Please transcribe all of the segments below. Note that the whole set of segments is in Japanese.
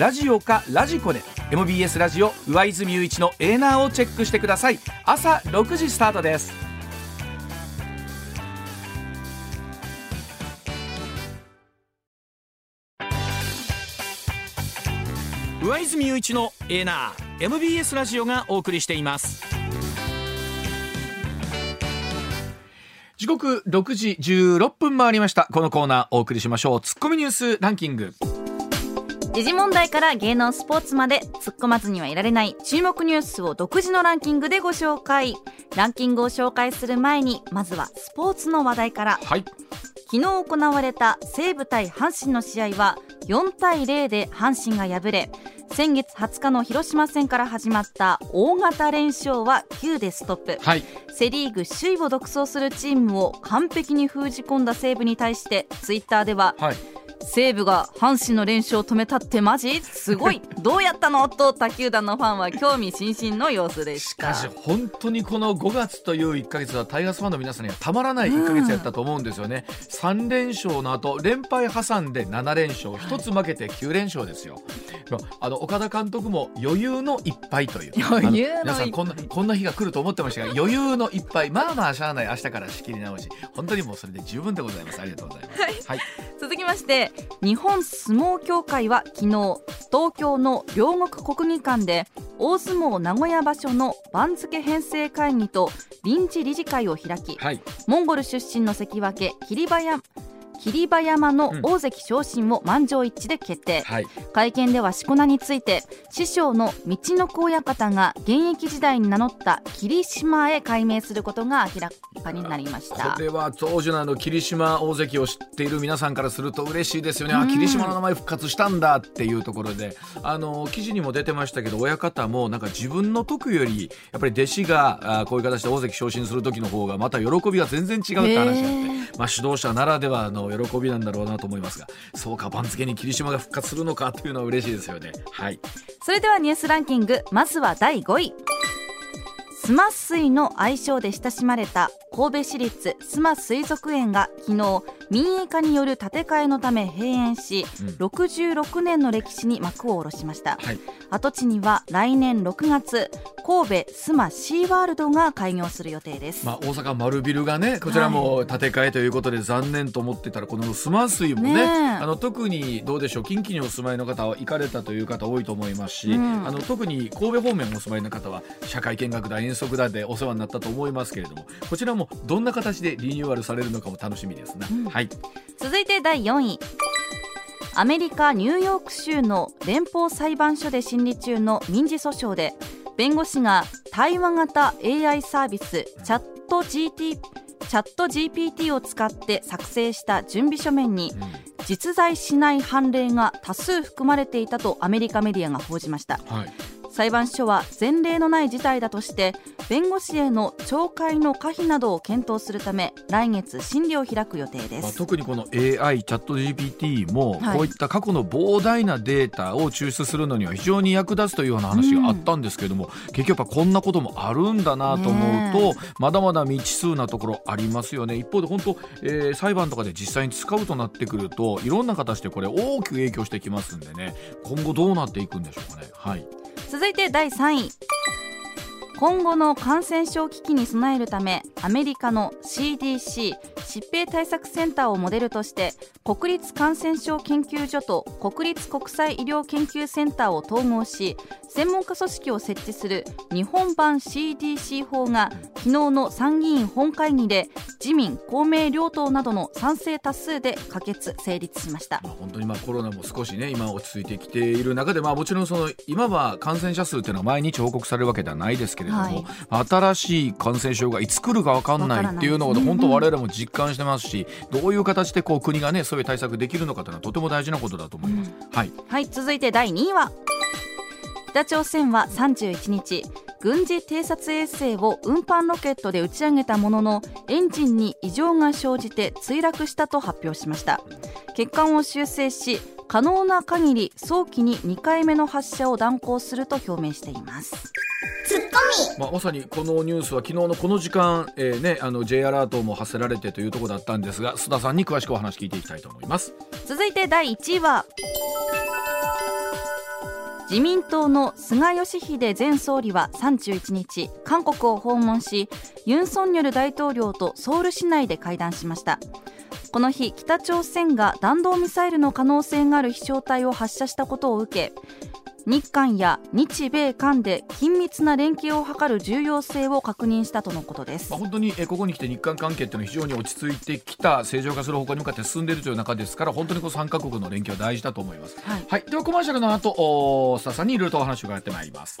ラジオかラジコで MBS ラジオ上泉雄一のエーナーをチェックしてください。朝6時スタートです。上泉雄一のエーナー MBS ラジオがお送りしています。時刻6時16分回りました。このコーナーお送りしましょう。ツッコミニュースランキング。時事問題から芸能スポーツまで突っ込まずにはいられない注目ニュースを独自のランキングでご紹介。ランキングを紹介する前にまずはスポーツの話題から。はい。昨日行われた西武対阪神の試合は4対0で阪神が敗れ先月20日の広島戦から始まった大型連勝は9でストップ。はい。セ・リーグ首位を独走するチームを完璧に封じ込んだ西武に対してツイッターでははい西武が阪神の連勝を止めたってマジ？すごい。どうやったの？と他球団のファンは興味津々の様子でししたかし本当にこの5月という1ヶ月はタイガースファンの皆さんにはたまらない1ヶ月やったと思うんですよね、3連勝の後連敗挟んで7連勝1つ負けて9連勝ですよ、まああの岡田監督も余裕の一敗という。余裕皆さんこんなこんな日が来ると思ってましたが余裕の一敗。まあまあしゃあない。明日から仕切り直し。本当にもうそれで十分でございます。ありがとうございます。はい、続きまして日本相撲協会は昨日東京の両国国技館で大相撲名古屋場所の番付編成会議と臨時理事会を開きはい、モンゴル出身の関脇霧馬山霧馬山の大関昇進を満場一致で決定、はい、会見ではしこ名について師匠の道の子親方が現役時代に名乗った霧島へ改名することが明らかになりました。これは当時のあの霧島大関を知っている皆さんからすると嬉しいですよね、あ霧島の名前復活したんだっていうところであの記事にも出てましたけど親方もなんか自分の得よりやっぱり弟子があこういう形で大関昇進する時の方がまた喜びが全然違うって話があって、へまあ、指導者ならではの喜びなんだろうなと思いますがそうか番付に霧島が復活するのかというのは嬉しいですよね。はい。それではニュースランキングまずは第5位。スマ水の愛称で親しまれた神戸市立須磨水族園が昨日民営化による建て替えのため閉園し、うん。66年の歴史に幕を下ろしました。はい。跡地には来年6月神戸須磨シーワールドが開業する予定です、まあ、大阪丸ビルがねこちらも建て替えということで残念と思ってたらこのスマ水もねねえ。あの特にどうでしょう近畿にお住まいの方は行かれたという方多いと思いますし、うん。あの特に神戸方面にお住まいの方は社会見学だ遠足だでお世話になったと思いますけれどもこちらもどんな形でリニューアルされるのかも楽しみですな、うん。はい。続いて第4位。アメリカ・ニューヨーク州の連邦裁判所で審理中の民事訴訟で弁護士が対話型 AI サービスチャット GT チャット GPT を使って作成した準備書面に実在しない判例が多数含まれていたとアメリカメディアが報じました。はい裁判所は前例のない事態だとして弁護士への懲戒の可否などを検討するため来月審理を開く予定でまあ、す、特にこの AI チャット GPT もはい。こういった過去の膨大なデータを抽出するのには非常に役立つというような話があったんですけれども、結局やっぱこんなこともあるんだなと思うと、まだまだ未知数なところありますよね。一方で本当、えー裁判とかで実際に使うとなってくるといろんな形でこれ大きく影響してきますんでね。今後どうなっていくんでしょうかね。はい続いて第3位。今後の感染症危機に備えるためアメリカの CDC 疾病対策センターをモデルとして国立感染症研究所と国立国際医療研究センターを統合し専門家組織を設置する日本版 CDC 法が昨日の参議院本会議で自民公明両党などの賛成多数で可決成立しました。まあ、本当にまあコロナも少しね今落ち着いてきている中で、まあ、もちろんその今は感染者数っていうのは毎日報告されるわけではないですけれども、はい。新しい感染症がいつ来るか分かんないっていうのを本当我々も実感してますし、どういう形でこう国がねそういう対策できるのかというのはとても大事なことだと思います。はい。はい続いて第2位は北朝鮮は31日軍事偵察衛星を運搬ロケットで打ち上げたもののエンジンに異常が生じて墜落したと発表しました。欠陥を修正し可能な限り早期に2回目の発射を断行すると表明しています。ツッコミ。まあ、まさにこのニュースは昨日のこの時間、えーね、あの J アラートも発せられてというところだったんですが須田さんに詳しくお話聞いていきたいと思います。続いて第1位は自民党の菅義偉前総理は31日韓国を訪問しユン・ソンニョル大統領とソウル市内で会談しました。この日北朝鮮が弾道ミサイルの可能性がある飛翔体を発射したことを受け日韓や日米韓で緊密な連携を図る重要性を確認したとのことですまあ、本当にえーここに来て日韓関係っていうのは非常に落ち着いてきた正常化する方向に向かって進んでいるという中ですから本当にこの3カ国の連携は大事だと思います。はいはい、ではコマーシャルの後須田さんにいろいろとお話を伺ってまいります。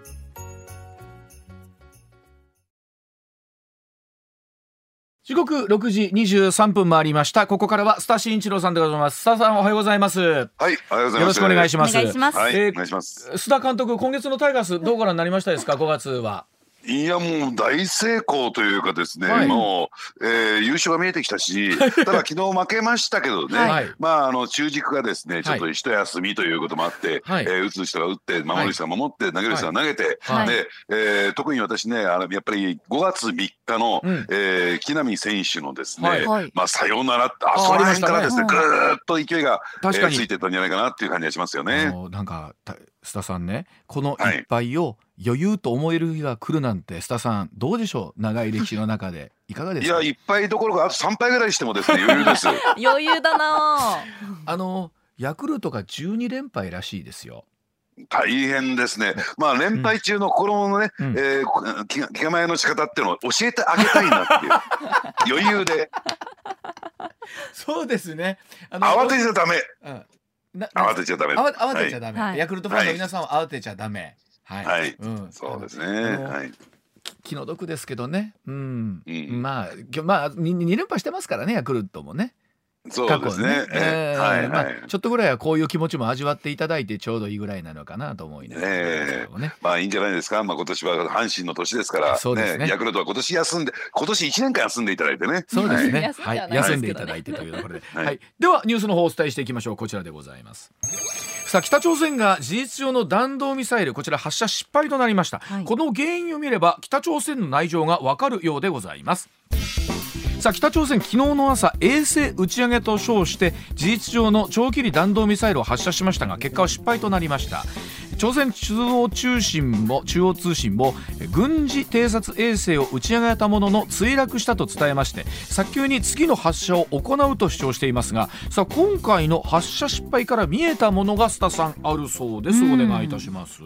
時刻6時23分回りました。ここからはスタ新一郎さんでございます。スタさんおはようございます。よはい、おはようございます。ろしくお願いしおます。願いします、はい、えーお願いします。須田監督今月のタイガースどうご覧になりましたですか？5月はいや、もう大成功というかですね、はい。もう、えー優勝が見えてきたし、ただ昨日負けましたけどね、はい。まあ、あの、中軸がですね、ちょっと一休みということもあって、はい。えー打つ人が打って、守る人が守って、投げる人が投げて、はい。で、えー特に私ね、あのやっぱり5月3日の、うん。えー木浪選手のですね、まあ、さようならって、ああそこら辺からですね、ぐーっと勢いが、え確かに。ーついてったんじゃないかなっていう感じがしますよあね。のなんかた須田さんねこのはい。一杯を余裕と思える日が来るなんて須田さんどうでしょう？長い歴史の中で。いかがですか？いや、いっぱいどころか、あと3杯ぐらいしてもですね、余裕です。余裕だな。あのヤクルトが12連敗らしいですよ。大変ですね。まあ連敗中の心のね、うん。えー気気構えの仕方っていうのを教えてあげたいなっていう。余裕で。そうですね。あの慌てちゃダメ。うん。な慌てちゃダメ。慌慌てちゃダメ、はい。ヤクルトファンの皆さんは慌てちゃダメ。はい、はい。うん、そうですね。はい。気の毒ですけどね。うん、うん。まあまあ 2, 連敗してますからねヤクルトもねそうですね。えーはいまあはい。ちょっとぐらいはこういう気持ちも味わっていただいてちょうどいいぐらいなのかなと思いながらええね。まあいいんじゃないですか。まあ今年は阪神の年ですから、そうですねヤクルトは今年休んで、今年1年間休んでいただいてね。そうですね。休んはい、ではない休んでいただいてというところで、は、はいいではニュースの方をお伝えしていきましょう。こちらでございます。さあ北朝鮮が事実上の弾道ミサイルこちら発射失敗となりました、はいこの原因を見れば北朝鮮の内情がわかるようでございますさあ北朝鮮昨日の朝衛星打ち上げと称して事実上の長距離弾道ミサイルを発射しましたが結果は失敗となりました。朝鮮中央中心も中央通信も軍事偵察衛星を打ち上げたものの墜落したと伝えまして早急に次の発射を行うと主張していますがさあ今回の発射失敗から見えたものがスタさんあるそうです。お願いいたします。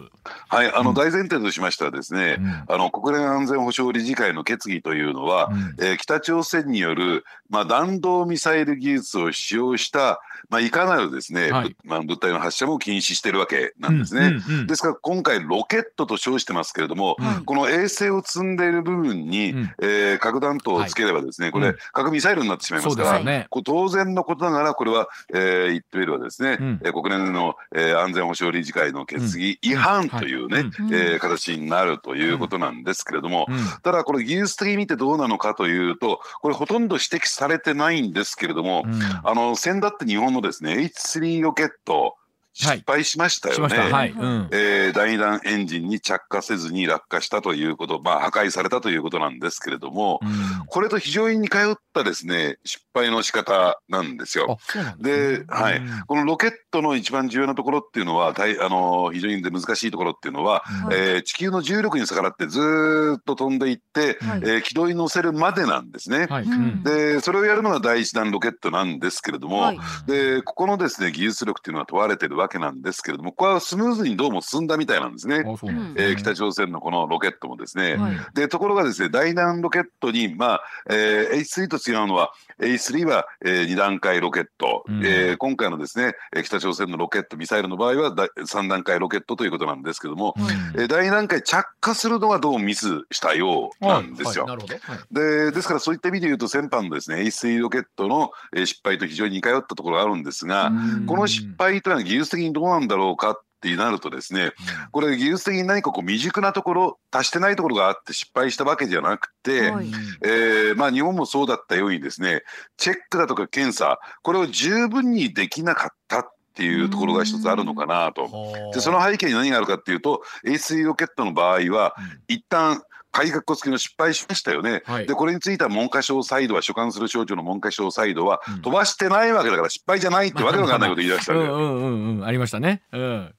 はい、あの大前提としましてはですね、うん。あの国連安全保障理事会の決議というのは、うん。えー北朝鮮による、まあ、弾道ミサイル技術を使用した、まあ、いかなるですね、はい。ぶまあ、物体の発射も禁止しているわけなんですね。うんうんうん。ですから今回ロケットと称してますけれども、うん。この衛星を積んでいる部分に、うん。えー核弾頭をつければですね、これ、うん核ミサイルになってしまいますから、ね。こう当然のことながらこれは、えー言ってみればですね、うん。えー国連の、えー安全保障理事会の決議違反というね、うん。はいえー形になるということなんですけれども、うん。ただこれ技術的に見てどうなのかというとこれほとんど指摘されてないんですけれども、うん。あの先だって日本のですね H3 ロケット失敗しましたよね。はい、うん。えー第2弾エンジンに着火せずに落下したということ、まあ、破壊されたということなんですけれども、うん。これと非常に似通ったですね失敗の仕方なんですよ。ですで、はい。うん。このロケットの一番重要なところっていうのは、大あの非常に難しいところっていうのは、うんえー地球の重力に逆らってずーっと飛んでいって、はい。えー軌道に乗せるまでなんですね。はい、でそれをやるのが第一弾ロケットなんですけれども、はい。でここのですね技術力っていうのは問われてるわけなんですけれどもここはスムーズにどうも進んだみたいなんですね。すね。えー北朝鮮のこのロケットもですね、はい。でところがですね第2弾ロケットに、まあえー H3 と違うのは A3 は、えー、2段階ロケット、うん。えー今回のですねえー北朝鮮のロケットミサイルの場合はだ3段階ロケットということなんですけども、えー第2段階着火するのはどうもミスしたようなんですよ。でですからそういった意味で言うと先般のですね A3 ロケットのえー失敗と非常に似通ったところがあるんですが、うん。この失敗というのは技術的にどうなんだろうかってなるとですねこれ技術的に何かこう未熟なところ達してないところがあって失敗したわけじゃなくて、はい。えーまあ、日本もそうだったようにですねチェックだとか検査これを十分にできなかったっていうところが一つあるのかなと。でその背景に何があるかっていうと A3 ロケットの場合は一旦改革付きの失敗しましたよね。はい。でこれについては文科省サイドは所管する省庁の文科省サイドはうん。飛ばしてないわけだから失敗じゃないってわけのわかんないこと言い出したうんうん。ありましたね。うん。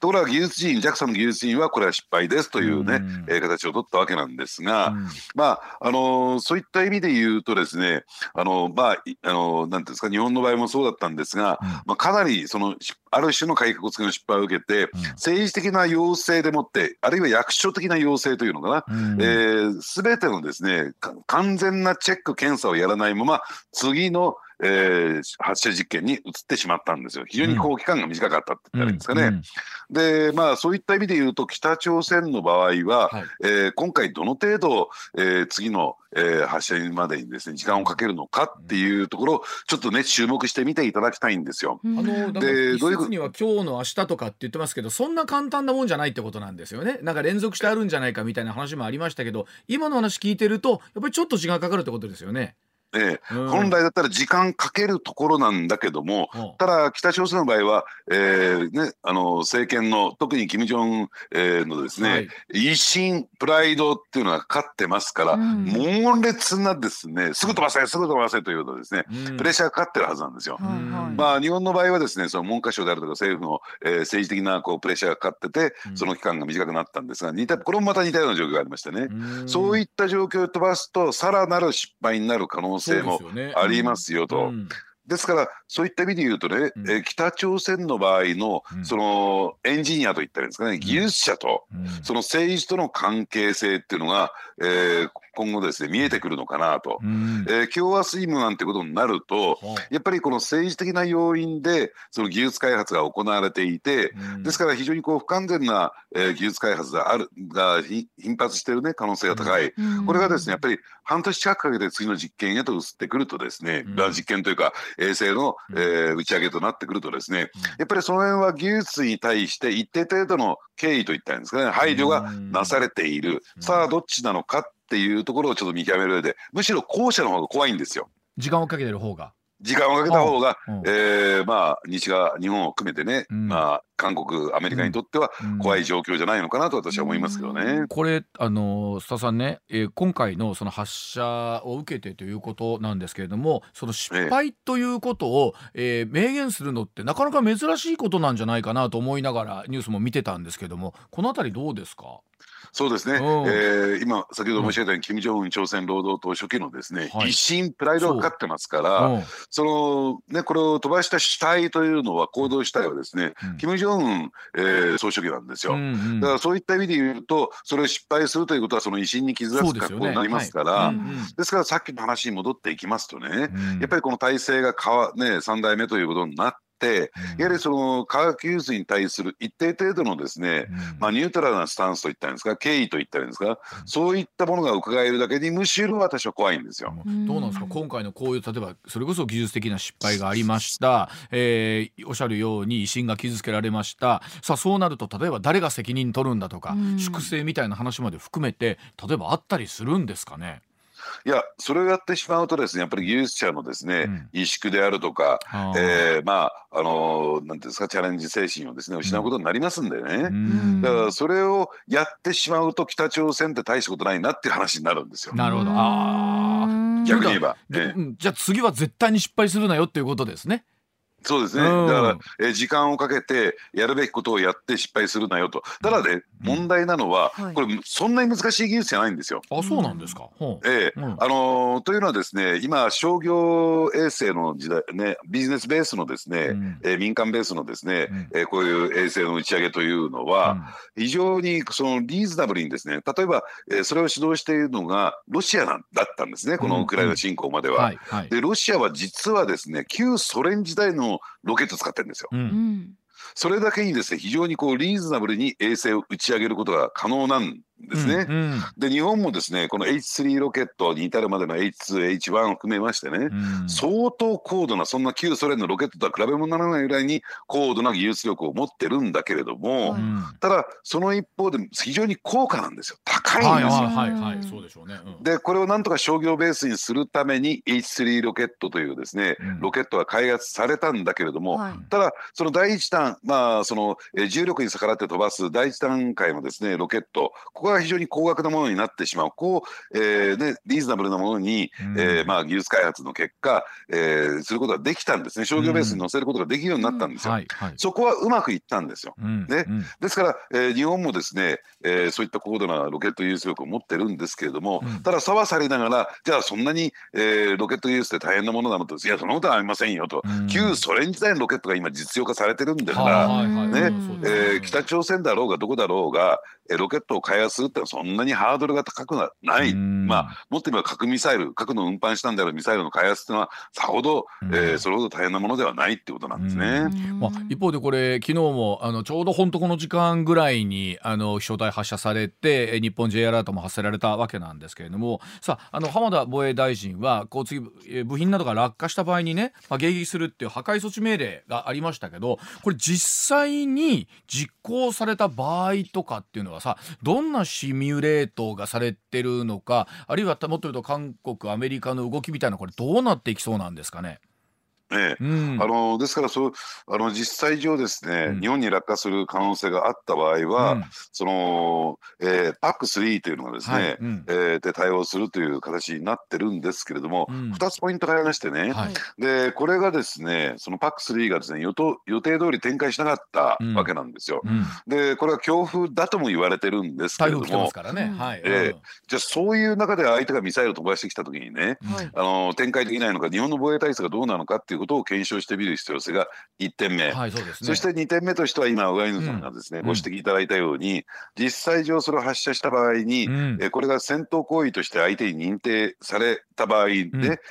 ところが技術人 JAXA の技術人はこれは失敗ですというね、うん。えー形を取ったわけなんですが、うん。まああのーそういった意味で言うとですねあのーまあいあのーなんていうんですか日本の場合もそうだったんですが、うん。まあ、かなりそのしある種の改革付きの失敗を受けて、うん。政治的な要請でもってあるいは役所的な要請というのかな、うん。えー、全てのですねか完全なチェック検査をやらないまま次の、えー発射実験に移ってしまったんですよ。非常にこう期間が短かったって言ったらいいんですかね。うん。でまあそういった意味で言うと北朝鮮の場合は、はい。えー今回どの程度、えー次の、えー発射までにですね時間をかけるのかっていうところをちょっとね注目して見ていただきたいんですよ。うん。あのでどういう説には今日の明日とかって言ってますけどそんな簡単なもんじゃないってことなんですよね。なんか連続してあるんじゃないかみたいな話もありましたけど今の話聞いてるとやっぱりちょっと時間かかるってことですよね。えーうん。本来だったら時間かけるところなんだけどもうん。ただ北朝鮮の場合は、えーね、あの政権の特に金正恩、えーのですね、はい。威信プライドっていうのがかかってますから、うん。猛烈なですねすぐ飛ばせすぐ飛ばせというとですね、うん。プレッシャーがかかってるはずなんですよ。まあ、日本の場合はですねその文科省であるとか政府の、えー政治的なこうプレッシャーがかかってて、うん。その期間が短くなったんですが似たこれもまた似たような状況がありましてね、うん。そういった状況を飛ばすとさらなる失敗になる可能性もありますよと。うん。ですからそういった意味で言うとね、うん。えー北朝鮮の場合のうん。そのエンジニアといったらいいんですかね技術者とうん。その政治との関係性っていうのが、えー今後ですね見えてくるのかなと。うん。えー共和スイムなんてことになるとはやっぱりこの政治的な要因でその技術開発が行われていてあうん。ですから非常にこう不完全な、えー技術開発があるがひ頻発しているね可能性が高い。うん。これがですねやっぱり半年近くかけて次の実験へと移ってくるとですね、うん。まあ実験というか衛星の、うん。えー打ち上げとなってくるとですねやっぱりその辺は技術に対して一定程度の敬意といったんですかね配慮がなされている、うん。さあどっちなのかっていうところをちょっと見極める上でむしろ後者の方が怖いんですよ。時間をかけてる方が。時間をかけた方が、うんえーまあ西側日本を含めてね、うんまあ韓国アメリカにとってはうん怖い状況じゃないのかなと私は思いますけどね。これあの須田さんね、えー今回のその発射を受けてということなんですけれどもその失敗ということを、えー明言するのってなかなか珍しいことなんじゃないかなと思いながらニュースも見てたんですけどもこのあたりどうですか？そうですね、う。んえー今先ほど申し上げたように、金正恩朝鮮労働党書記のですね、はい。威信プライドがかかってますから、う。んそのねこれを飛ばした主体というのは行動主体はですね、うん。金正恩、えー総書記なんですよ。うんうん。だからそういった意味で言うとそれを失敗するということはその威信に傷がつく格好になりますから、ですからさっきの話に戻っていきますとね、うん。やっぱりこの体制がかわ、ね、3代目ということになって、うんやはりその科学技術に対する一定程度のですね、うん。まあ、ニュートラルなスタンスといったんですか敬意といったらいいんですか、そういったものが伺えるだけにむしろ私は怖いんですよ。どうなんですか今回のこういう例えばそれこそ技術的な失敗がありました、えーおっしゃるように威信が傷つけられました。さあそうなると例えば誰が責任取るんだとか、うん。粛清みたいな話まで含めて例えばあったりするんですかね。いやそれをやってしまうとですねやっぱり技術者のですね、うん。萎縮であるとか、えーまああのーなんていうんですかチャレンジ精神をですね失うことになりますんでね、うん。だからそれをやってしまうと北朝鮮って大したことないなっていう話になるんですよ。なるほど。あー。逆に言えば、じゃあ次は絶対に失敗するなよっていうことですね。そうですね、うん。だから、えー時間をかけてやるべきことをやって失敗するなよと。ただね問題なのは、はい。これそんなに難しい技術じゃないんですよ。あそうなんですか、ええ。うん。あのーというのはですね今商業衛星の時代ねビジネスベースのですね、うん。えー民間ベースのですね、うん。えーこういう衛星の打ち上げというのは、非常にそのリーズナブルにですね例えば、えーそれを主導しているのがロシアなんだったんですねこのウクライナ侵攻までは。はい。はい。でロシアは実はですね旧ソ連時代のロケット使ってるんですよ。ううんんそれだけにですね非常にこうリーズナブルに衛星を打ち上げることが可能なんですね。うんで日本もですねこの H3 ロケットに至るまでの H2、H1 を含めましてね、うん。相当高度なそんな旧ソ連のロケットとは比べ物にならないぐらいに高度な技術力を持ってるんだけれども、はいうん。ただその一方で非常に高価なんですよ。高いはいんですよ。はいはいはいそうでしょうね、うん。でこれをなんとか商業ベースにするために H3 ロケットというですね、うん。ロケットが開発されたんだけれども、はい。ただその第一段まあそのえー重力に逆らって飛ばす第一段階のですねロケットここが非常に高額なものになってしまう。こう、えーね、リーズナブルなものに、うん。えーまあ、技術開発の結果、えーすることができたんですね。商業ベースに乗せることができるようになったんですよ。はいはい。そこはうまくいったんですよ。うんね。うん。ですから、えー日本もですね、えーそういった高度なロケット技術力を持ってるんですけれども、うん。ただ差はされながらじゃあそんなに、えーロケット技術って大変なものなのといやそんなことはありませんよと、うん。旧ソ連時代のロケットが今実用化されてるんだから、ねえー北朝鮮だろうがどこだろうが、えーロケットを開発するってのはそんなにハードルが高くなない、うん。まあもっと言えば核ミサイル核の運搬手段であるミサイルの開発っていうのはさほど、うん。えーそれほど大変なものではないってことなんですね。まあ、一方でこれ昨日もあのちょうど本当この時間ぐらいにあの飛翔体発射されてえ日本 J アラートも発せられたわけなんですけれども。さああの浜田防衛大臣はこう次え部品などが落下した場合にね、まあ、迎撃するっていう破壊措置命令がありましたけどこれ実際に実行された場合とかっていうのはさどんなシミュレートがされてるのかあるいはもっと言うと韓国アメリカの動きみたいなこれどうなっていきそうなんですかね？ええ。うん。あのですからそうあの実際上ですね、うん。日本に落下する可能性があった場合は、うん。その、えー、パック3というのがですね、はい。うん。えーで対応するという形になってるんですけれども、うん。2つポイントがありましてね、はい。でこれがですねそのパック3がですね予と予定通り展開しなかったわけなんですよ。うん。でこれは強風だとも言われてるんですけれどもね。うんはい。ええじゃあそういう中で相手がミサイルを飛ばしてきた時にねあの展開できないのか日本の防衛体制がどうなのかっていうことを検証してみる必要性が1点目。はい、そうですね。そして2点目としては今上野さんがですね、うんご指摘いただいたように実際上それを発射した場合に、うん、えこれが戦闘行為として相手に認定された場合で、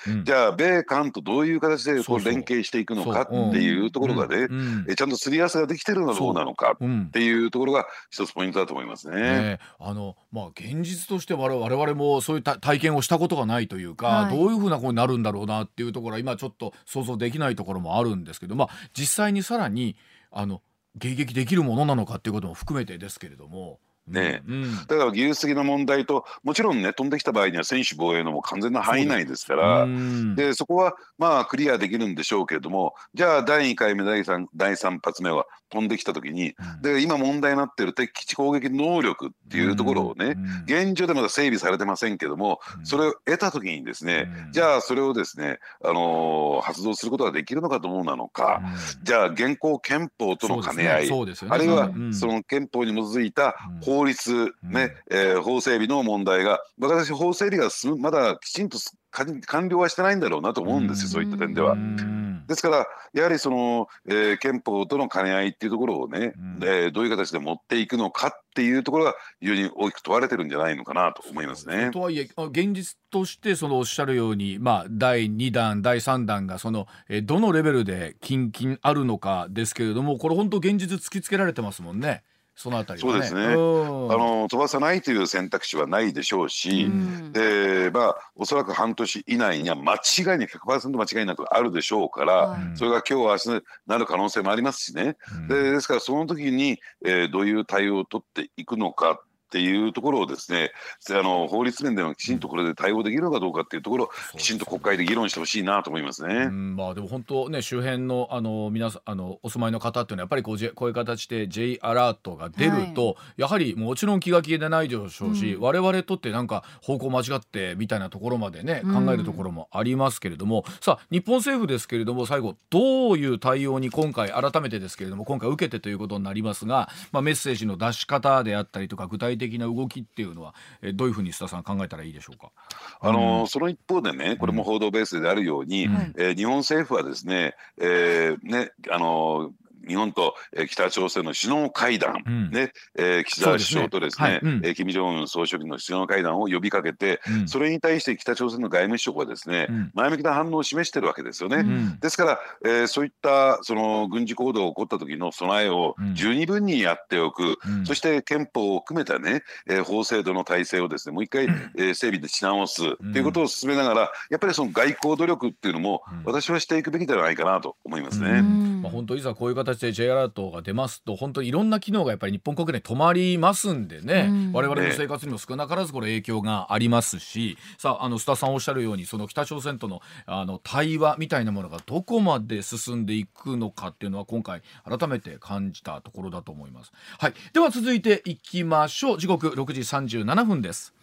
うんじゃあ米韓とどういう形でこそう連携していくのかっていうところがね、うん。えちゃんとすり合わせができてるのはどうなのかっう。ん。ていうところが一つポイントだと思いますね。ねあのまあ現実として我々もそういった体験をしたことがないというか、はい。どういうふうなことになるんだろうなっていうところは今ちょっと想像できないところもあるんですけど、まあ実際にさらにあの迎撃できるものなのかっていうことも含めてですけれども。ねうんだから技術的な問題ともちろんね飛んできた場合には専守防衛のもう完全な範囲内ですから。うんでそこはまあクリアできるんでしょうけれどもじゃあ第2回目第 3, 第3発目は飛んできた時にうん。で今問題になっている敵基地攻撃能力っていうところをねうん。現状でまだ整備されてませんけどもうん。それを得た時にですねうん。じゃあそれをですね、あのー発動することができるのかどうなのかうん。じゃあ現行憲法との兼ね合いそうですよね。あるいはうん。その憲法に基づいたうん。法律、ねえー法整備の問題が私法整備が進むまだきちんとす完完了はしてないんだろうなと思うんですよ、うんそういった点では。うんですからやはりその、えー憲法との兼ね合いっていうところをね、うんえーどういう形で持っていくのかっていうところが非常に大きく問われてるんじゃないのかなと思いますね。とはいえあ現実としてそのおっしゃるように、まあ、第2弾第3弾がその、えーどのレベルで近々あるのかですけれどもこれ本当現実突きつけられてますもんねそのあたりはね。そうですね。うん。あの飛ばさないという選択肢はないでしょうし、うん。でまあおそらく半年以内には間違いに100%間違いなくあるでしょうから、はい。それが今日明日になる可能性もありますしね、うん。でですからその時に、えーどういう対応を取っていくのかっっていうところをですねあの法律面ではきちんとこれで対応できるのかどうかっていうところをきちんと国会で議論してほしいなと思いますね。うん、まあでも本当ね周辺のあの皆さんあのお住まいの方っていうのはやっぱりこうこういう形で J アラートが出ると、はい、やはりもちろん気が気でないでしょうし、うん、我々とってなんか方向間違ってみたいなところまでね考えるところもありますけれども、うん、さあ日本政府ですけれども最後どういう対応に今回改めてですけれども今回受けてということになりますが、まあ、メッセージの出し方であったりとか具体的な動きっていうのは、えどういうふうに須田さん考えたらいいでしょうか？あの、うん、その一方でねこれも報道ベースであるように、うん、えー、日本政府はですね,、えー、ねあの日本と、えー、北朝鮮の首脳会談、うん、ねえー、岸田首相とですね、ね。はい。金正恩総書記の首脳会談を呼びかけて、うん、それに対して北朝鮮の外務省はですね、うん、前向きな反応を示してるわけですよね。ですから、えー、そういったその軍事行動が起こった時の備えを十二分にやっておく、そして憲法を含めたね、えー、法制度の体制をですねもう一回、えー、整備でし直す。っていうことを進めながらやっぱりその外交努力っていうのも私はしていくべきではないかなと思いますね。まあ、本当いざこういう形で J アラートが出ますと本当にいろんな機能がやっぱり日本国内止まりますんでね、うん、我々の生活にも少なからずこれ影響がありますし。さああの須田さんおっしゃるようにその北朝鮮とのあの対話みたいなものがどこまで進んでいくのかっていうのは今回改めて感じたところだと思います。はい、では続いていきましょう。時刻6時37分です。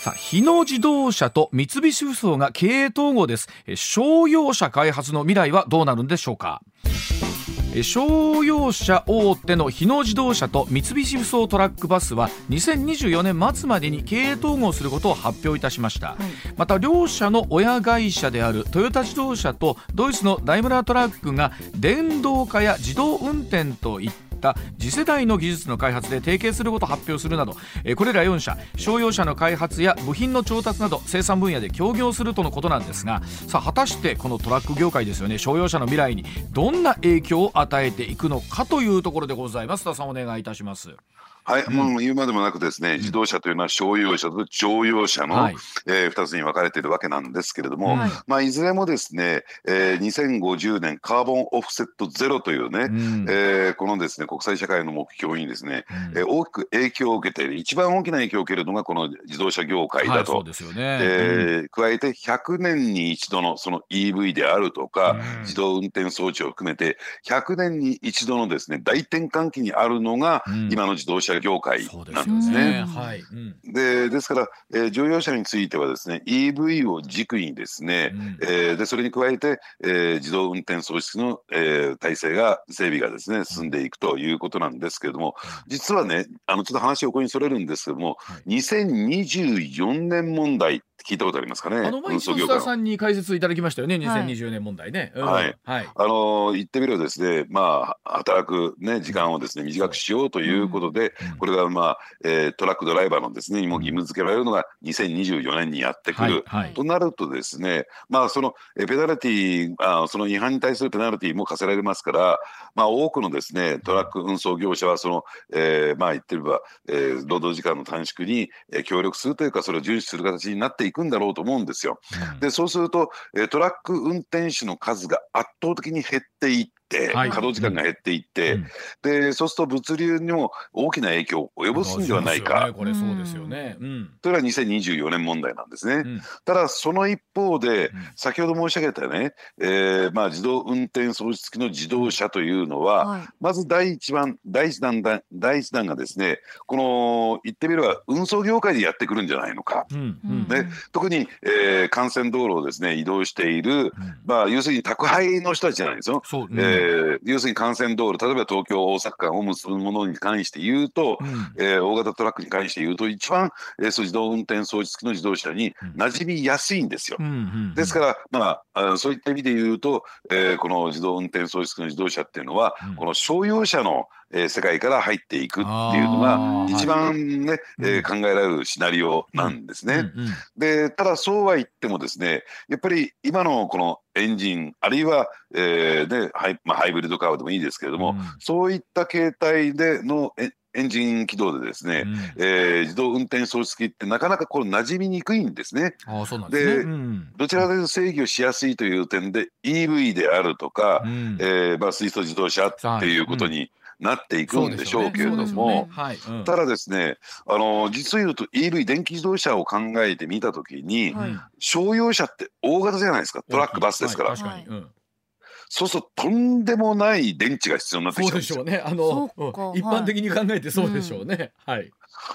さあ日野自動車と三菱ふそうが経営統合です。商用車開発の未来はどうなるんでしょうか？商用車大手の日野自動車と三菱ふそうトラックバスは2024年末までに経営統合することを発表いたしました、はい、また両社の親会社であるトヨタ自動車とドイツのダイムラートラックが電動化や自動運転といったった次世代の技術の開発で提携することを発表するなど、えこれら4社商用車の開発や部品の調達など生産分野で協業するとのことなんですがさあ果たしてこのトラック業界ですよね。商用車の未来にどんな影響を与えていくのかというところでございます。田さんお願いいたします。はい、うん、もう言うまでもなくですね、自動車というのは商用車と乗用車の、はい、えー、2つに分かれているわけなんですけれども、はい。まあ、いずれもですね、えー、2050年カーボンオフセットゼロというね、うん、えー、このですね国際社会の目標にですね、うん、えー、大きく影響を受けている一番大きな影響を受けるのがこの自動車業界だと、はい、ね。えー、加えて100年に一度のその EV であるとか、うん、自動運転装置を含めて100年に一度のですね大転換期にあるのが、今の自動車業界なんですね。はい。でですから、えー、乗用車についてはですね EV を軸にですね、うん、えー、でそれに加えて、えー、自動運転装置の、えー、体制が整備がですね進んでいくということなんですけれども、実はねあのちょっと話横にそれるんですけども、はい、2024年問題聞いたことありますかね。あの前磯田さんに解説いただきましたよね、2020年問題ね。はい。はい、あの言ってみればですね、まあ働くね時間をですね短くしようということで、うん、これがまあ、えー、トラックドライバーのですねにも義務付けられるのが2024年にやってくる、はい。はい、となるとですね、まあそのペナルティあその違反に対するペナルティも課せられますから、まあ多くのですねトラック運送業者はその、えー、まあ言ってみれば、えー、労働時間の短縮に、えー、協力するというかそれを重視する形になっていくんだろうと思うんですよ。でそうすると、えトラック運転手の数が圧倒的に減っていって、はい、稼働時間が減っていって、うん、でそうすると物流にも大きな影響を及ぼすんではないか。これそうですよね。うん、それは2024年問題なんですね。うん、ただその一方で、先ほど申し上げたね、えー、まあ自動運転装置付きの自動車というのは、はい、まず第一番第一弾だ第一弾がですね、この言ってみれば運送業界でやってくるんじゃないのか。で特に、えー、幹線道路をですね移動している、まあ要するに宅配の人たちじゃないですよ。そう、えーえー、要するに幹線道路例えば東京大阪間を結ぶものに関して言うと、うん、えー、大型トラックに関して言うと一番、えー、そう自動運転装置付きの自動車に馴染みやすいんですよ。ですから、まあ、あそういった意味で言うと、えー、この自動運転装置付きの自動車っていうのは、うん、この商用車のえー、世界から入っていくっていうのが一番ね、えー、考えられるシナリオなんですね。うんうんうん、でただそうは言ってもですねやっぱり今のこのエンジンあるいは、えーねハイまあ、ハイブリッドカーでもいいですけれども、うん、そういった形態でのエエンジン起動でですね、うん、えー、自動運転装置付きってなかなかこれ馴染みにくいんですね。あそうなんで、ね。うん、どちらかというと制御しやすいという点で EV であるとか、うん、えー、まあ、水素自動車っていうことに、なっていくんでしょうけれども、ただですねあの実を言うと EV 電気自動車を考えてみた時に、はい。商用車って大型じゃないですか。トラックバスですから、はい。確かに、うんそうするととんでもない電池が必要になってきそうちゃうんですよ。でしょうね。あの一般的に考えてそうでしょうね、はい、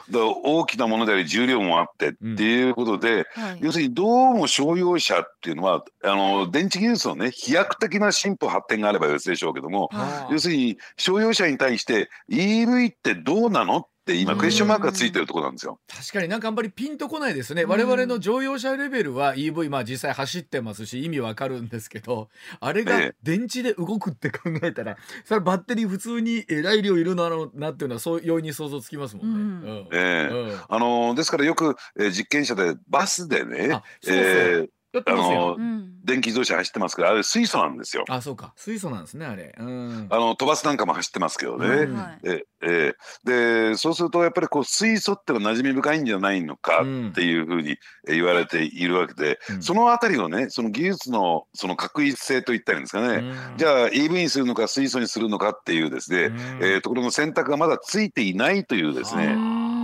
だから大きなものであり重量もあってっていうことで、はい。要するにどうも商用車っていうのはあの電池技術のね飛躍的な進歩発展があれば別でしょうけども、は要するに商用車に対して EV ってどうなのって今うんクエスチョンマークがついてるところなんですよ。確かになんかあんまりピンとこないですね、うん。我々の乗用車レベルは EV まあ実際走ってますし意味わかるんですけどあれがええ。電池で動くって考えたらそれバッテリー普通にえらい量いるのだろうなっていうのはそう容易に想像つきますもんね。うん。うん。ええ。うん。あのですからよく、えー実験者でバスでねあそうそう。えーやってますよ。あのうん。電気自動車走ってますけどあれ水素なんですよ。あそうか。水素なんですねあれ。うん。あの飛ばすなんかも走ってますけどね。うん。はいええでそうするとやっぱりこう水素ってのは馴染み深いんじゃないのかっていうふうにえ言われているわけで、うん。そのあたりをねその技術のその確一性といったらいいんですかね、うん。じゃあ EV にするのか水素にするのかっていうですね、うん。えーところの選択がまだついていないというですね、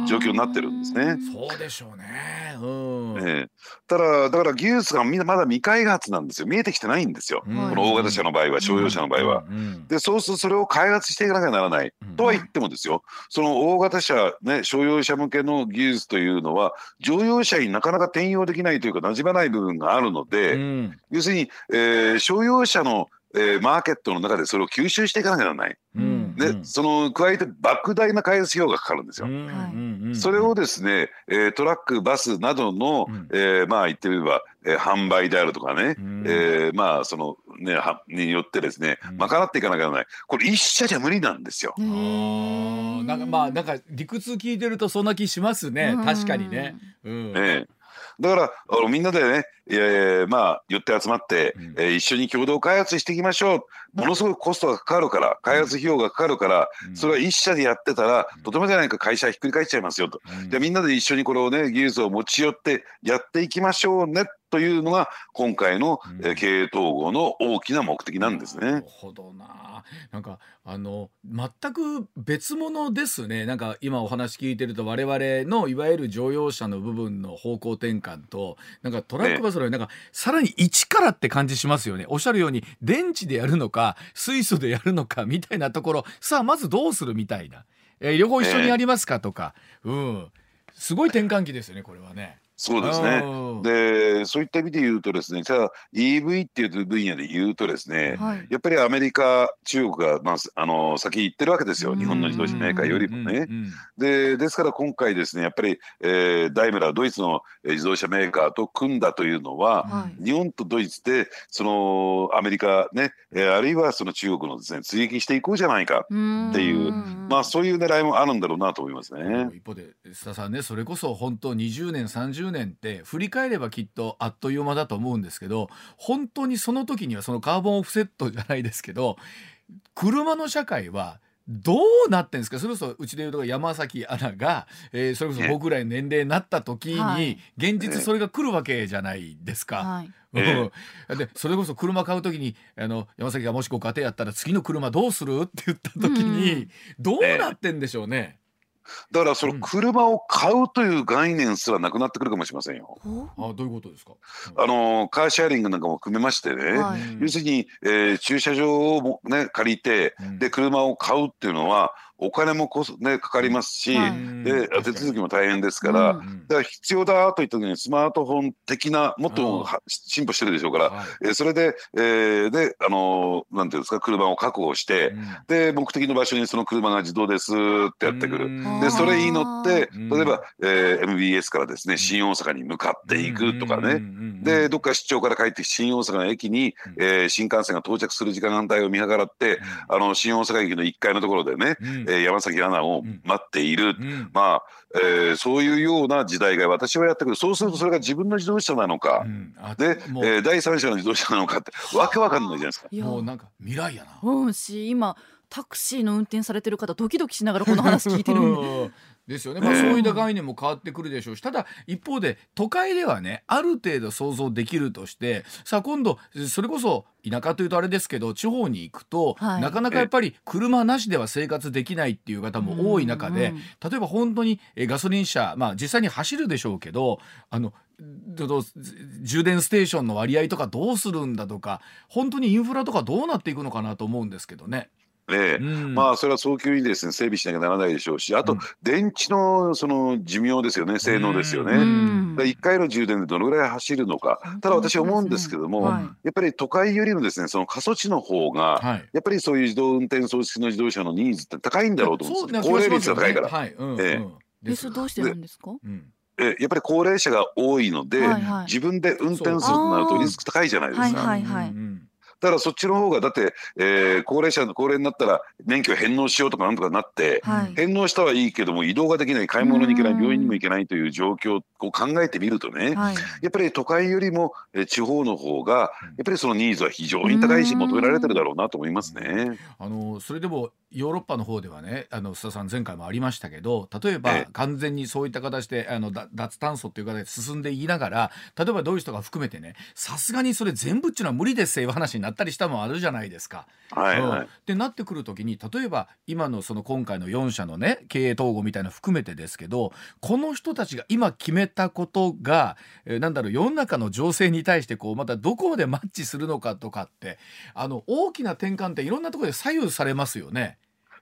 状況になってるんですね。そうでしょうね。うん。ええ。ただだから技術がみんなまだ未開発なんですよ。見えてきてないんですよ、うん。この大型車の場合は商用車の場合は。うん。でそうするとそれを開発していかなきゃならない。うん。とは言ってもですよ。その大型車、ね、商用車向けの技術というのは乗用車になかなか転用できないというか馴染まない部分があるので、うん。要するに、えー商用車の、えーマーケットの中でそれを吸収していかなきゃならない。うんで、その加えて莫大な開発費用がかかるんですよ。うんうんうん。それをですね、えートラック、バスなどの、うん。えーまあ言ってみれば、えー販売であるとかね、うん。えーまあそのねはによってですねうん。賄っていかなきゃならない。これ一社じゃ無理なんですよ。なんかまあなんか理屈聞いてるとそんな気しますね。うん。確かにね。うん。ええ。だからあのみんなでね、えーまあ寄って集まって、うん。えー一緒に共同開発していきましょう。ものすごくコストがかかるから開発費用がかかるから、うん。それは一社でやってたら、うん。とてもじゃないか会社ひっくり返っちゃいますよと、うん。でみんなで一緒にこれをね技術を持ち寄ってやっていきましょうねというのが今回の、経営統合の大きな目的なんですね。なる。ほどな。なんかあの全く別物ですね。なんか今お話聞いてると我々のいわゆる乗用車の部分の方向転換となんかトラックバスのなんかさらに一からって感じしますよね。おっしゃるように電池でやるのか水素でやるのかみたいなところさあまずどうするみたいな、えー両方一緒にやりますかとか、うんすごい転換期ですよねこれはね。そうですね。うんでそういった意味で言うとですねじゃあ EV っていう分野で言うとですね、はい。やっぱりアメリカ、中国が、まあ、あの先行ってるわけですよ、うん。日本の自動車メーカーよりもね。でですから今回、ですねやっぱり、えーダイムラー、ドイツのえー自動車メーカーと組んだというのは、はい。日本とドイツでそのアメリカ、ねえーあるいはその中国のです、ね、追撃していこうじゃないか、っていうまあ、そういう狙いもあるんだろうなと思いますね。一方で須田さんねそれこそ本当20年30年って振り返ればきっとあっという間だと思うんですけど本当にその時にはそのカーボンオフセットじゃないですけど車の社会はどうなってんですか？それこそうちでいうと山崎アナが、えーそれこそ僕らの年齢になった時に、はい。現実それが来るわけじゃないですか。はい。でそれこそ車買う時にあの山崎がもしご家庭やったら次の車どうする？って言った時に、うん。どうなってんでしょうね。だからその車を買うという概念すらなくなってくるかもしれませんよ。ほあどういうことですか？あのカーシェアリングなんかも含めましてね、はい要するに、えー駐車場をも、ね、借りてうんで車を買うっていうのはお金もこそ、ね、かかりますし、はい。で手続きも大変ですから、うん。から必要だといった時にスマートフォン的なもっと進歩してるでしょうから、はい。えーそれで,、えーであのーなんていうんですか車を確保して、うん。で目的の場所にその車が自動ですってやってくる。うん。でそれに乗ってうん。例えば、えー MBS からですね新大阪に向かっていくとかね、ねでどっか出張から帰ってきて新大阪の駅に、うん。えー新幹線が到着する時間帯を見計らって、あの新大阪駅の1階のところでね、うんえー山崎アナを待っている、うん。まあ、えーそういうような時代が私はやってくる。そうするとそれが自分の自動車なのか、うん。あで、えー第三者の自動車なのかってわけわかんないじゃないですか。いや。もうなんか未来やな。うん。し今タクシーの運転されてる方ドキドキしながらこの話聞いてるん でですよね、まあ、そういった概念も変わってくるでしょうしただ一方で都会ではねある程度想像できるとしてさあ今度それこそ田舎というとあれですけど地方に行くと、はい、なかなかやっぱり車なしでは生活できないっていう方も多い中で、例えば本当にガソリン車、まあ、実際に走るでしょうけどあの充電ステーションの割合とかどうするんだとか本当にインフラとかどうなっていくのかなと思うんですけどね。ね、うん、まあそれは早急にですね整備しなきゃならないでしょうしあと電池のその寿命ですよね性能ですよね、うん、1回の充電でどのぐらい走るのか。ただ私は思うんですけども、はい、やっぱり都会よりもですねその過疎地の方が、はい、やっぱりそういう自動運転装置の自動車のニーズって高いんだろうと思うんです高齢率が高いから。はい。うんええ、それどうしてなんですか、えやっぱり高齢者が多いので、はいはい、自分で運転するとなるとリスク高いじゃないですか。はいはいはいだからそっちの方がだって、えー、高齢者の高齢になったら免許返納しようとかなんとかなって、はい、返納したはいいけども移動ができない買い物に行けない病院にも行けないという状況を考えてみるとね、はい、やっぱり都会よりも、え地方の方がやっぱりそのニーズは非常に高いし求められてるだろうなと思いますね。あのそれでもヨーロッパの方ではねあの須田さん前回もありましたけど例えば完全にそういった形であの脱炭素っていう形で進んでいながら例えばどういう人が含めてねさすがにそれ全部っていうのは無理ですよいう話になったりしたもあるじゃないですか。はいはい、ってなってくる時に例えば今のその今回の4社のね経営統合みたいなの含めてですけどこの人たちが今決めたことが、えー、なんだろう世の中の情勢に対してこうまたどこまでマッチするのかとかってあの大きな転換っていろんなところで左右されますよね。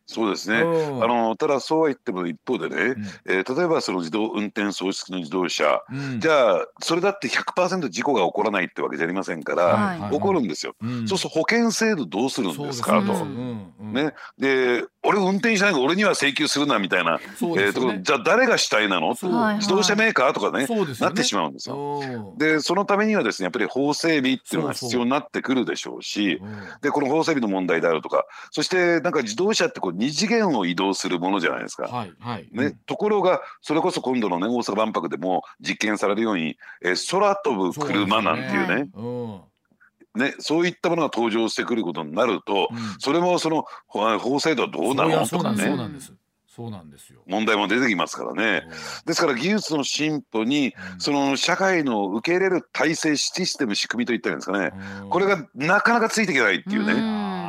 そうですね、あのただそうは言っても一方でね、うん、えー、例えばその自動運転装置付きの自動車、うん、じゃあそれだって100%事故が起こらないってわけじゃありませんから、はい、起こるんですよ、うん、そうすると保険制度どうするんですかと。ね、で俺運転しない俺には請求するなみたいな、ね。えー、ところじゃあ誰が主体なの？自動車メーカーとかね、ね、なってしまうんですよ。でそのためにはですねやっぱり法整備っていうのが必要になってくるでしょうしでこの法整備の問題であるとかそしてなんか自動車ってこう二次元を移動するものじゃないですか。はいはい。ね、うん、ところがそれこそ今度のね大阪万博でも実験されるように、えー、空飛ぶ車なんていうね。ね、そういったものが登場してくることになると、うん、それもその法制度はどうなの？とかね。そうなんですよ。問題も出てきますからね。ですから技術の進歩に、その社会の受け入れる体制システム仕組みといったんですかね、これがなかなかついていけないっていうね。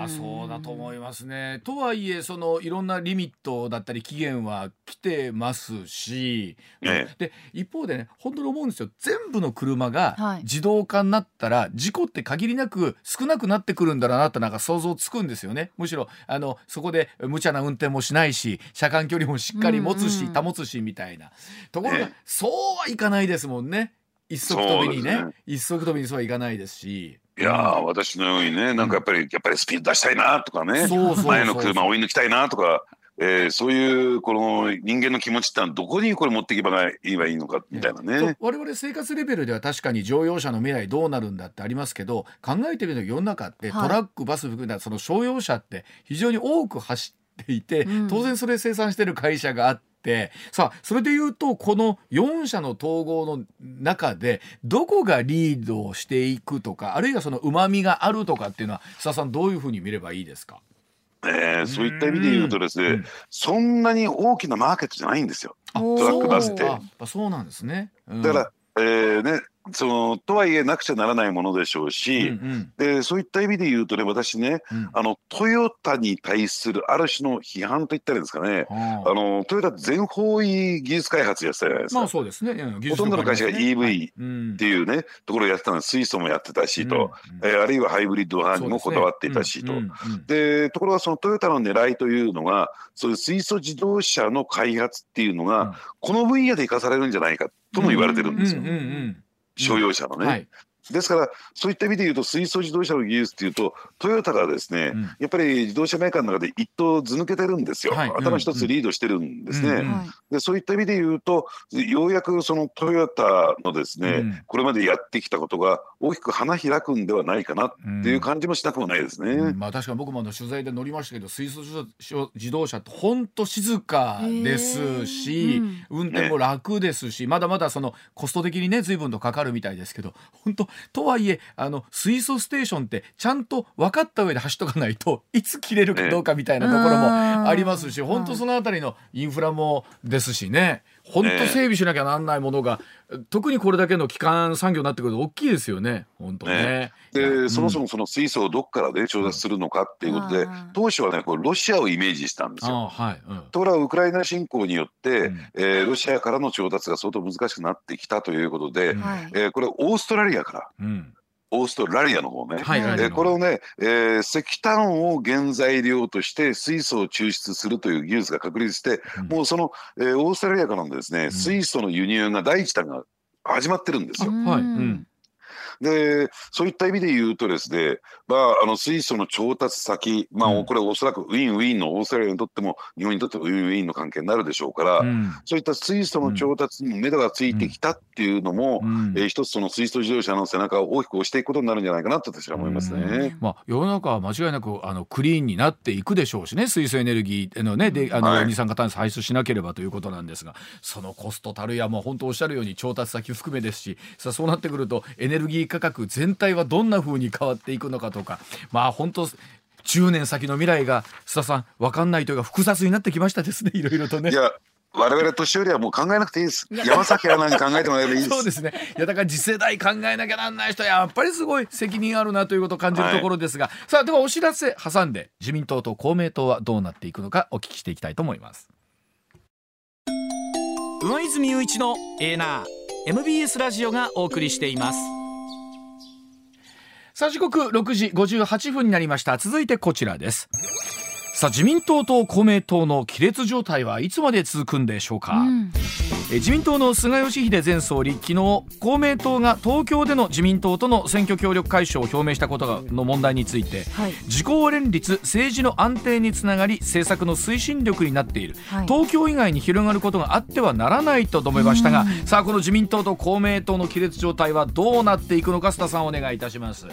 そうだと思いますね。とはいえそのいろんなリミットだったり期限は来てますし、ええ、で一方でね本当に思うんですよ。全部の車が自動化になったら、はい、事故って限りなく少なくなってくるんだろうなってなんか想像つくんですよね。むしろあのそこで無茶な運転もしないし車間距離もしっかり持つし、保つしみたいな。ところが、そうはいかないですもんね。一足飛びにね、ね、一足飛びにそうはいかないですし。いや私のようにねなんかやっぱり、やっぱりスピード出したいなとかね前の車追い抜きたいなとかえー、そういうこの人間の気持ちってのはどこにこれ持っていけばいいばいいのかみたいなね。我々生活レベルでは確かに乗用車の未来どうなるんだってありますけど考えてみると世の中ってトラック、バス含めたその商用車って非常に多く走っていて、当然それ生産してる会社があって。さあそれでいうとこの4社の統合の中でどこがリードしていくとかあるいはそのうまみがあるとかっていうのは須田さんどういうふうに見ればいいですか？えー、そういった意味で言うとですね、そんなに大きなマーケットじゃないんですよ、トラックバスって。そうなんですね、うん、だから、えーね、そのとはいえなくちゃならないものでしょうし、うんうん、でそういった意味で言うとね私ね、うん、あのトヨタに対するある種の批判といったらいいんですかね、あ。のトヨタ全方位技術開発やってたじゃないですか。まあそうですね、ね、ほとんどの会社が EV っていうね、はい、ところをやってたの。水素もやってたしと、うんうん、えー、あるいはハイブリッド派にもこだわっていたしと。で、ねうんうん、ところがそのトヨタの狙いというのがそういう水素自動車の開発っていうのが、この分野で生かされるんじゃないかとも言われてるんですよ。商用車のね、はい、ですからそういった意味で言うと水素自動車の技術っていうとトヨタがですね、うん、やっぱり自動車メーカーの中で一頭ず抜けてるんですよ、はい、頭一つリードしてるんですね、うんうん、でそういった意味で言うとようやくそのトヨタのですね、うん、これまでやってきたことが大きく花開くんではないかなっていう感じもしなくもないですね、まあ確かに僕もあの取材で乗りましたけど水素自動車って本当静かですし、運転も楽ですし、ね、まだまだそのコスト的にね随分とかかるみたいですけど本当とはいえあの水素ステーションってちゃんと分かった上で走っとかないと いつ切れるかどうかみたいなところもありますし、本当そのあたりのインフラもですしね本当整備しなきゃなんないものが、特にこれだけの基幹産業になってくると大きいですよね。本当ね。ね。で、そもそもその水素をどこからで、ね、調達するのかっていうことで、当初はねこれロシアをイメージしたんですよ。はい。うん、ところがウクライナ侵攻によって、うん、えー、ロシアからの調達が相当難しくなってきたということで、うん、えー、これオーストラリアから、うんオーストラリアの方ね、はい、えー、これをね、えー、石炭を原材料として水素を抽出するという技術が確立して、うん、もうその、えー、オーストラリアからのですね、うん、水素の輸入が第一弾が始まってるんですよ。はい、うんでそういった意味で言うとですね、まあ、あの水素の調達先、まあ、これおそらくウィンウィンのオーストラリアにとっても日本にとってもウィンウィンの関係になるでしょうから、うん、そういった水素の調達にも目処がついてきたっていうのも、うん、えー、一つその水素自動車の背中を大きく押していくことになるんじゃないかなと私は思いますね。うん、まあ、世の中は間違いなくあのクリーンになっていくでしょうしね水素エネルギーのねであの、はい、二酸化炭素排出しなければということなんですがそのコストたるやも本当おっしゃるように調達先含めですしさそうなってくるとエネルギー価格全体はどんなふうに変わっていくのかとかまあ本当10年先の未来が須田さん分かんないというか複雑になってきましたですね いろいろとね。いや我々年寄りはもう考えなくていいです。山崎アナに考えてもらえばいいです。そうですね。いやだから次世代考えなきゃなんない人はやっぱりすごい責任あるなということを感じるところですが、はい、さあではお知らせ挟んで自民党と公明党はどうなっていくのかお聞きしていきたいと思います。上泉雄一のエーナー MBS ラジオがお送りしています。さあ時刻6時58分になりました。続いてこちらです。さあ自民党と公明党の亀裂状態はいつまで続くんでしょうか、うん、自民党の菅義偉前総理昨日公明党が東京での自民党との選挙協力解消を表明したことの問題について、はい、自公連立政治の安定につながり政策の推進力になっている、はい、東京以外に広がることがあってはならないと述べましたがさあこの自民党と公明党の亀裂状態はどうなっていくのか須田さんお願いいたします。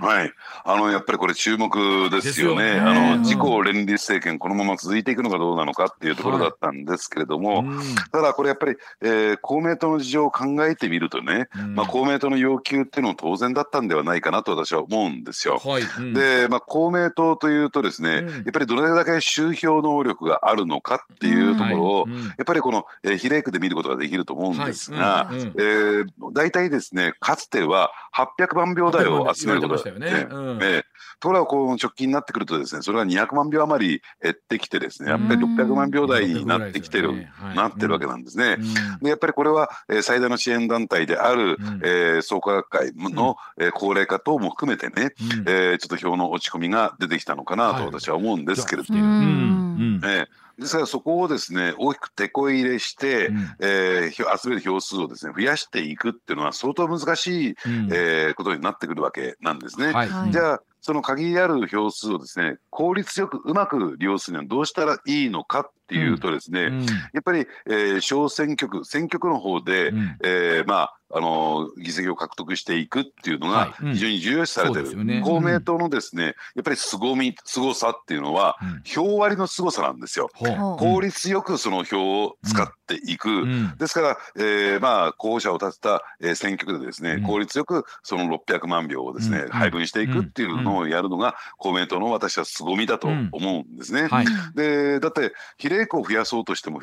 はい、あのやっぱりこれ注目ですよね。よね。あの自公連立政権このまま続いていくのかどうなのかっていうところだったんですけれども、はい、ただこれやっぱり、えー、公明党の事情を考えてみるとね、まあ公明党の要求っていうのも当然だったんではないかなと私は思うんですよ。はい。うん、で、まあ公明党というとですね、うん、やっぱりどれだけ集票能力があるのかっていうところを、やっぱりこの、えー、比例区で見ることができると思うんですが、大体ですねかつては800万票台を集めることしたよね。うん、えー、ところがこの直近になってくるとですねそれが200万票余り減ってきてですねやっぱり600万票台になってきてる、ねはい、なってるわけなんですね。でやっぱりこれは、えー、最大の支援団体である、うん、えー、創価学会の、うん、えー、高齢化等も含めてね、うん、えー、ちょっと票の落ち込みが出てきたのかなと私は思うんですけれども。はい、えーですからそこをですね大きくてこ入れして、うん、えー、集める票数をですね増やしていくっていうのは相当難しい、うん、えー、ことになってくるわけなんですね。はい、じゃあその限りある票数をですね効率よくうまく利用するにはどうしたらいいのかっていうとですね、うん、やっぱり、えー、小選挙区選挙区の方で、うん、えー、まああの議席を獲得していくっていうのが非常に重要視されてる、はいうん。ね、公明党のですね、やっぱり凄み凄さっていうのは、票割の凄さなんですよ、効率よくその票を使っていく、ですから、えー、まあ候補者を立てた、えー、選挙区でですね、効率よくその600万票をですね、配分していくっていうのをやるのが公明党の私は凄みだと思うんですね。はい、でだって比例区を増やそうとしても、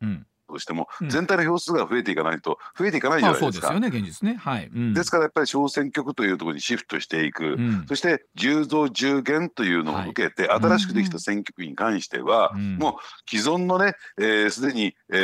うん。としても、全体の票数が増えていかないと増えていかないじゃないですか。そうですよね現実ね、はい、うん、ですからやっぱり小選挙区というところにシフトしていく、うん、そして10増10減というのを受けて、はい、新しくできた選挙区に関しては、うん、もう既存のねすで、えー、に、え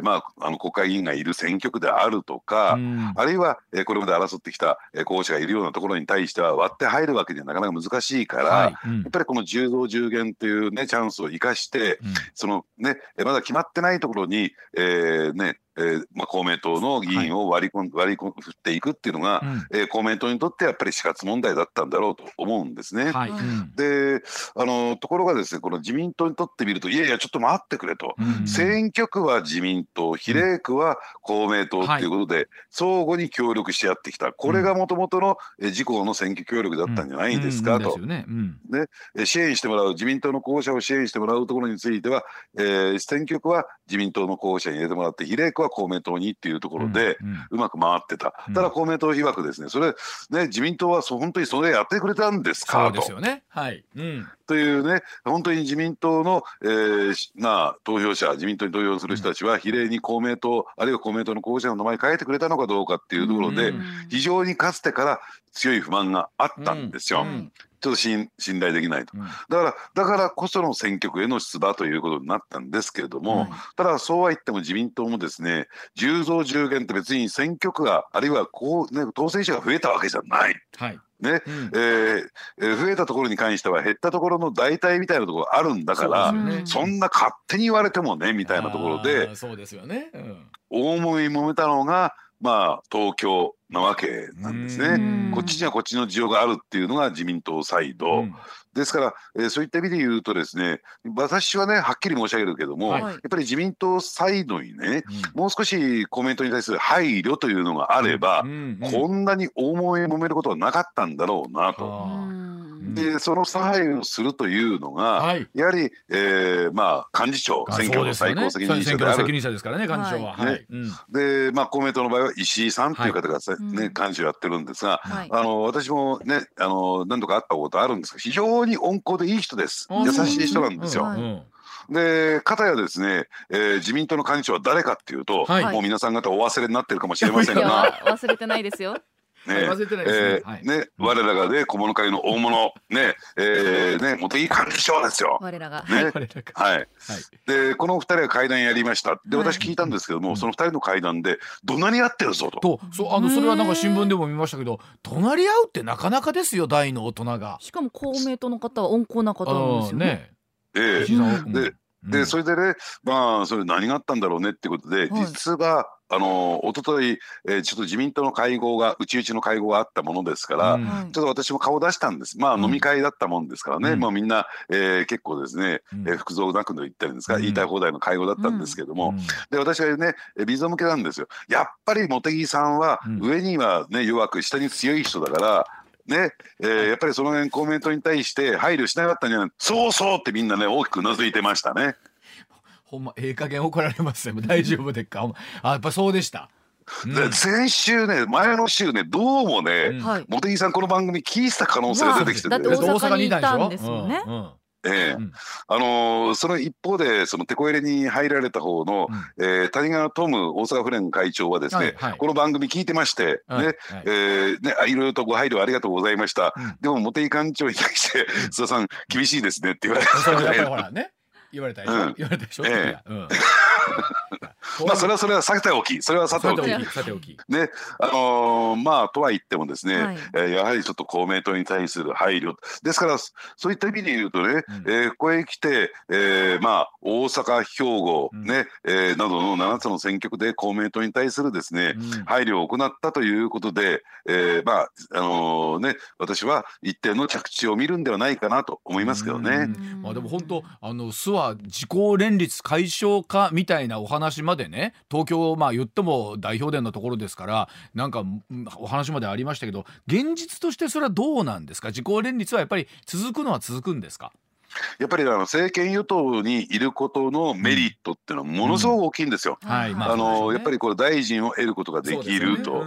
ー、まああの国会議員がいる選挙区であるとか、あるいは、えー、これまで争ってきた、えー、候補者がいるようなところに対しては割って入るわけにはなかなか難しいから、はい、やっぱりこの10増10減というねチャンスを生かして、そのねまだ決まってないところに、えーね、えーまあ、公明党の議員を割り込ん、はい、割り込振っていくっていうのが、うん、えー、公明党にとってやっぱり死活問題だったんだろうと思うんですね。はい、であのところがですねこの自民党にとってみるといやいやちょっと待ってくれと、うん、選挙区は自民党比例区は公明党っていうことで、はい、相互に協力し合ってきた。これがもともとの自公の選挙協力だったんじゃないですかと。ね。支援してもらう自民党の候補者を支援してもらうところについては、えー、選挙区は自民党の候補者に入れてもらって比例区は公明党にっていうところで、うんうん。うまく回ってた、うん。ただ公明党曰くですねそれね自民党はそう本当にそれやってくれたんですそか？とうですよね。はい、うん、というね本当に自民党の、えーしな投票者自民党に投票する人たちは比例に公明党あるいは公明党の候補者の名前変えてくれたのかどうかっていうところで、うん。非常にかつてから強い不満があったんですよ。うんちょっと信信頼できないと。うん。だからだからこその選挙区への出馬ということになったんですけれども、はい。ただそうは言っても自民党もですね10増10減って別に選挙区があるいはこう、ね、当選者が増えたわけじゃない。はい、ね。うん。えーえー増えたところに関しては減ったところの代替みたいなところがあるんだからね。そんな勝手に言われてもねみたいなところあでーそうですよね、うん。大揉めたのがまあ東京なわけなんですうね。んこっちにはこっちの需要があるっていうのが自民党サイド。うんですから、えーそういった意味で言うとですね私はねはっきり申し上げるけども、はいやっぱり自民党サイドにねうんもう少しコメントに対する配慮というのがあれば、うんうんこんなに大揉め揉めることはなかったんだろうなと。でその差配をするというのが、はい。やはり、えーまあ、幹事長あ選挙の最高責任者である。選挙の責任者ですからね幹事長は、はい。はい。うん。で、まあ、公明党の場合は石井さんという方がさ、うん。ね、幹事をやってるんですが、はい。あの私もねあの何度か会ったことあるんですが非常に温厚でいい人です。あ優しい人なんですよ。で片やですね、えー自民党の幹事長は誰かっていうと、はい。もう皆さん方お忘れになってるかもしれませんが。忘れてないですよ。ね。忘れてないですね。ね我らがね小物会の大物ねえーね茂木幹事長ですよ。我らが。ね。はい、はい。でこの二人が会談やりました。ではい。私聞いたんですけども、うん。その二人の会談で怒鳴り合ってるぞと。とそうあのそれはなんか新聞でも見ましたけど隣り合うってなかなかですよ大の大人が。しかも公明党の方は温厚な方なんですよね。ね。ええ。でうんでそれでねまあそれ何があったんだろうねってことで、はい。実はあの一昨日、えーちょっと自民党の会合がうちうちの会合があったものですから、うん。はい。ちょっと私も顔出したんです。まあうん。飲み会だったもんですからね、うん。まあみんな、えー結構ですね、うん。えー服装なくの言ったりですか、うん。言いたい放題の会合だったんですけども、うん。で私はねえービザ向けなんですよ。やっぱり茂木さんはうん。上にはね弱く下に強い人だから。ね。えーやっぱりその辺公明党に対して配慮しなかったんじゃないそうそうってみんなね大きくうなずいてましたね。ほんまええ加減怒られますよ大丈夫でっか。あやっぱそうでした。うん。で先週ね前の週ねどうもね、うん。はい。茂木さんこの番組聞いてた可能性が出てきてて、まあだって大阪にいたんですもんね。うんうんええ。うん。あのーその一方でそのテこ入れに入られた方の、うん。えー谷川トム大阪府連会長はですね、はいはい。この番組聞いてまして、はいねはい。えーねあいろいろとご配慮ありがとうございました、うん。でも茂木幹事長に対して須田さん厳しいですねって言われて、それやっぱりほらね言われたでしょ、うん。言われたでしょ、ええ。うん まあそれはそれはさておき。それはさておき。ねあのーまあとは言ってもですね、はい。えーやはりちょっと公明党に対する配慮。ですからそそういった意味で言うとね、うん。えーここへ来て、えーまあ大阪兵庫、うん。ねえーなどの7つの選挙区で公明党に対するですね、うん。配慮を行ったということで、えーまああのーね私は一定の着地を見るんではないかなと思いますけどね。うん。まあでも本当あの諏訪自公連立解消かみたいなお話までね東京まあ言っても代表伝のところですからなんかうんお話までありましたけど現実としてそれはどうなんですか？自公連立はやっぱり続くのは続くんですか？やっぱりあの政権与党にいることのメリットっていうのはものすごく大きいんですよ。はい。まあのやっぱりこれ大臣を得ることができると。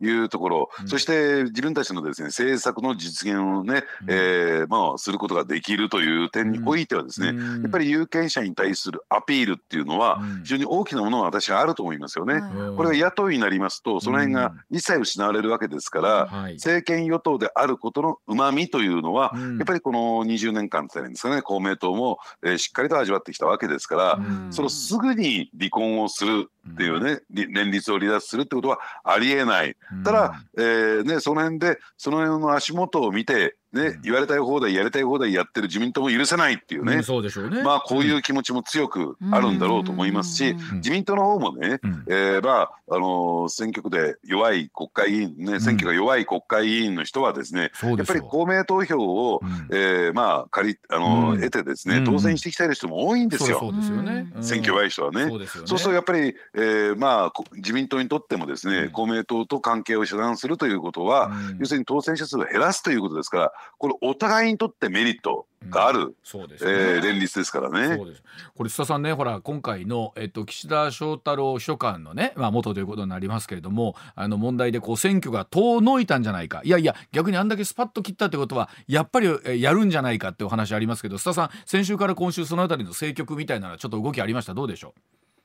いうところ、うん。そして自分たちのですね政策の実現をね、うん。えーまあすることができるという点においてはですね、うん。やっぱり有権者に対するアピールっていうのはうん。非常に大きなものが私はあると思いますよね。これが野党になりますとその辺が一切失われるわけですから、はい。政権与党であることのうまみというのは、うん。やっぱりこの20年間って言ったらいいんですかね公明党も、えーしっかりと味わってきたわけですから、うん。そのすぐに離婚をするっていうね、り連立を離脱するってことはありえない。ただ、えーね、その辺でその辺の足元を見て、ねうん。言われたい放題やりたい放題やってる自民党も許せないっていうね、うんそうでしょうね。まあこういう気持ちも強くあるんだろうと思いますし、うん。自民党の方もね、うん。えーまああのー選挙区で弱い国会議員ね選挙が弱い国会議員の人はですね、やっぱり公明投票を、うん。えーまあ借りあのーうん。得てですね、うん。当選してきたい人も多いんですよ、そうそうですよね。うん。選挙弱い人はね。そうですよね。そうするとやっぱり、えーまあこ自民党にとってもですね、うん。公明党と関係を遮断するということは、うん。要するに当選者数を減らすということですからこれお互いにとってメリットがある、そうですね、えー連立ですからね。そうですこれ須田さんねほら今回の、えっと、岸田翔太郎秘書官のね、まあ、元ということになりますけれどもあの問題でこう選挙が遠のいたんじゃないか。いやいや逆にあんだけスパッと切ったってことはやっぱりえやるんじゃないかってお話ありますけど須田さん先週から今週そのあたりの政局みたいなのはちょっと動きありました？どうでしょ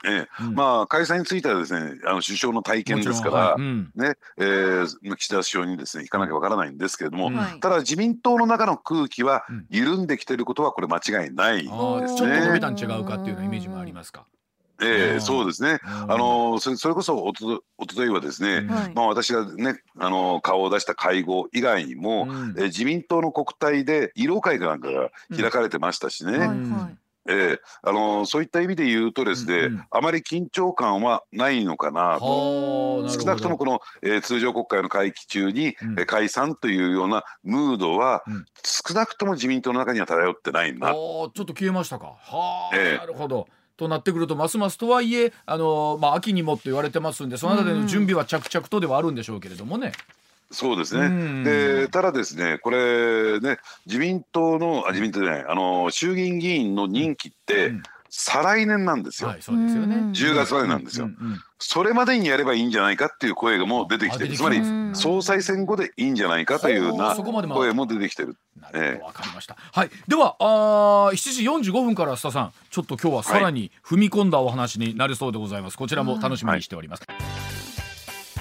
ええ。うん。まあ開催についてはですねあの首相の体う験ですから、はいうん。ねえー岸田首相にですね行かなきゃわからないんですけれども、うんはい。ただ自民党の中の空気はうん。緩んできていることはこれ間違いないですちょっと伸びね。たん違うかっていうようなイメージもありますか？ええうん。そうですね。うん。あのそれそれこそおとおとといはですね、うん。はい。まあ、私がねあの顔を出した会合以外にも、うん。えー自民党の国対で慰労会かなんかが開かれてましたしね、はいうんはいええあのそういった意味で言うとですね、うんうんあまり緊張感はないのかなと。はあ少なくともこの、えー通常国会の会期中に、うんえー解散というようなムードは、うん少なくとも自民党の中には漂ってないな。ちょっと消えましたか。はあ、ええなるほど。となってくるとますますとはいえあのまあ秋にもと言われてますんでそのあたりの準備は着々とではあるんでしょうけれどもね。そうですね。うんでただですねこれね自民党のあ自民党じゃないあの衆議院議員の任期って、うん再来年なんですよ。はいそうですよね。うん10月までなんですよ。うんうんそれまでにやればいいんじゃないかっていう声がもう出てきてあるつまりうん総裁選後でいいんじゃないかというようほなうそこまでも声も出てきてる。なるほどわかりました。はいではあー7時45分から須田さんちょっと今日はさらに踏み込んだお話になりそうでございます。こちらも楽しみにしております。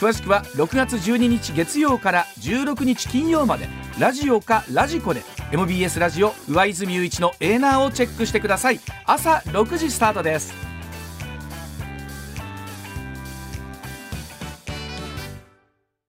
詳しくは6月12日月曜から16日金曜まで。ラジオかラジコで。MBS ラジオ上泉雄一のエーナーをチェックしてください。朝6時スタートです。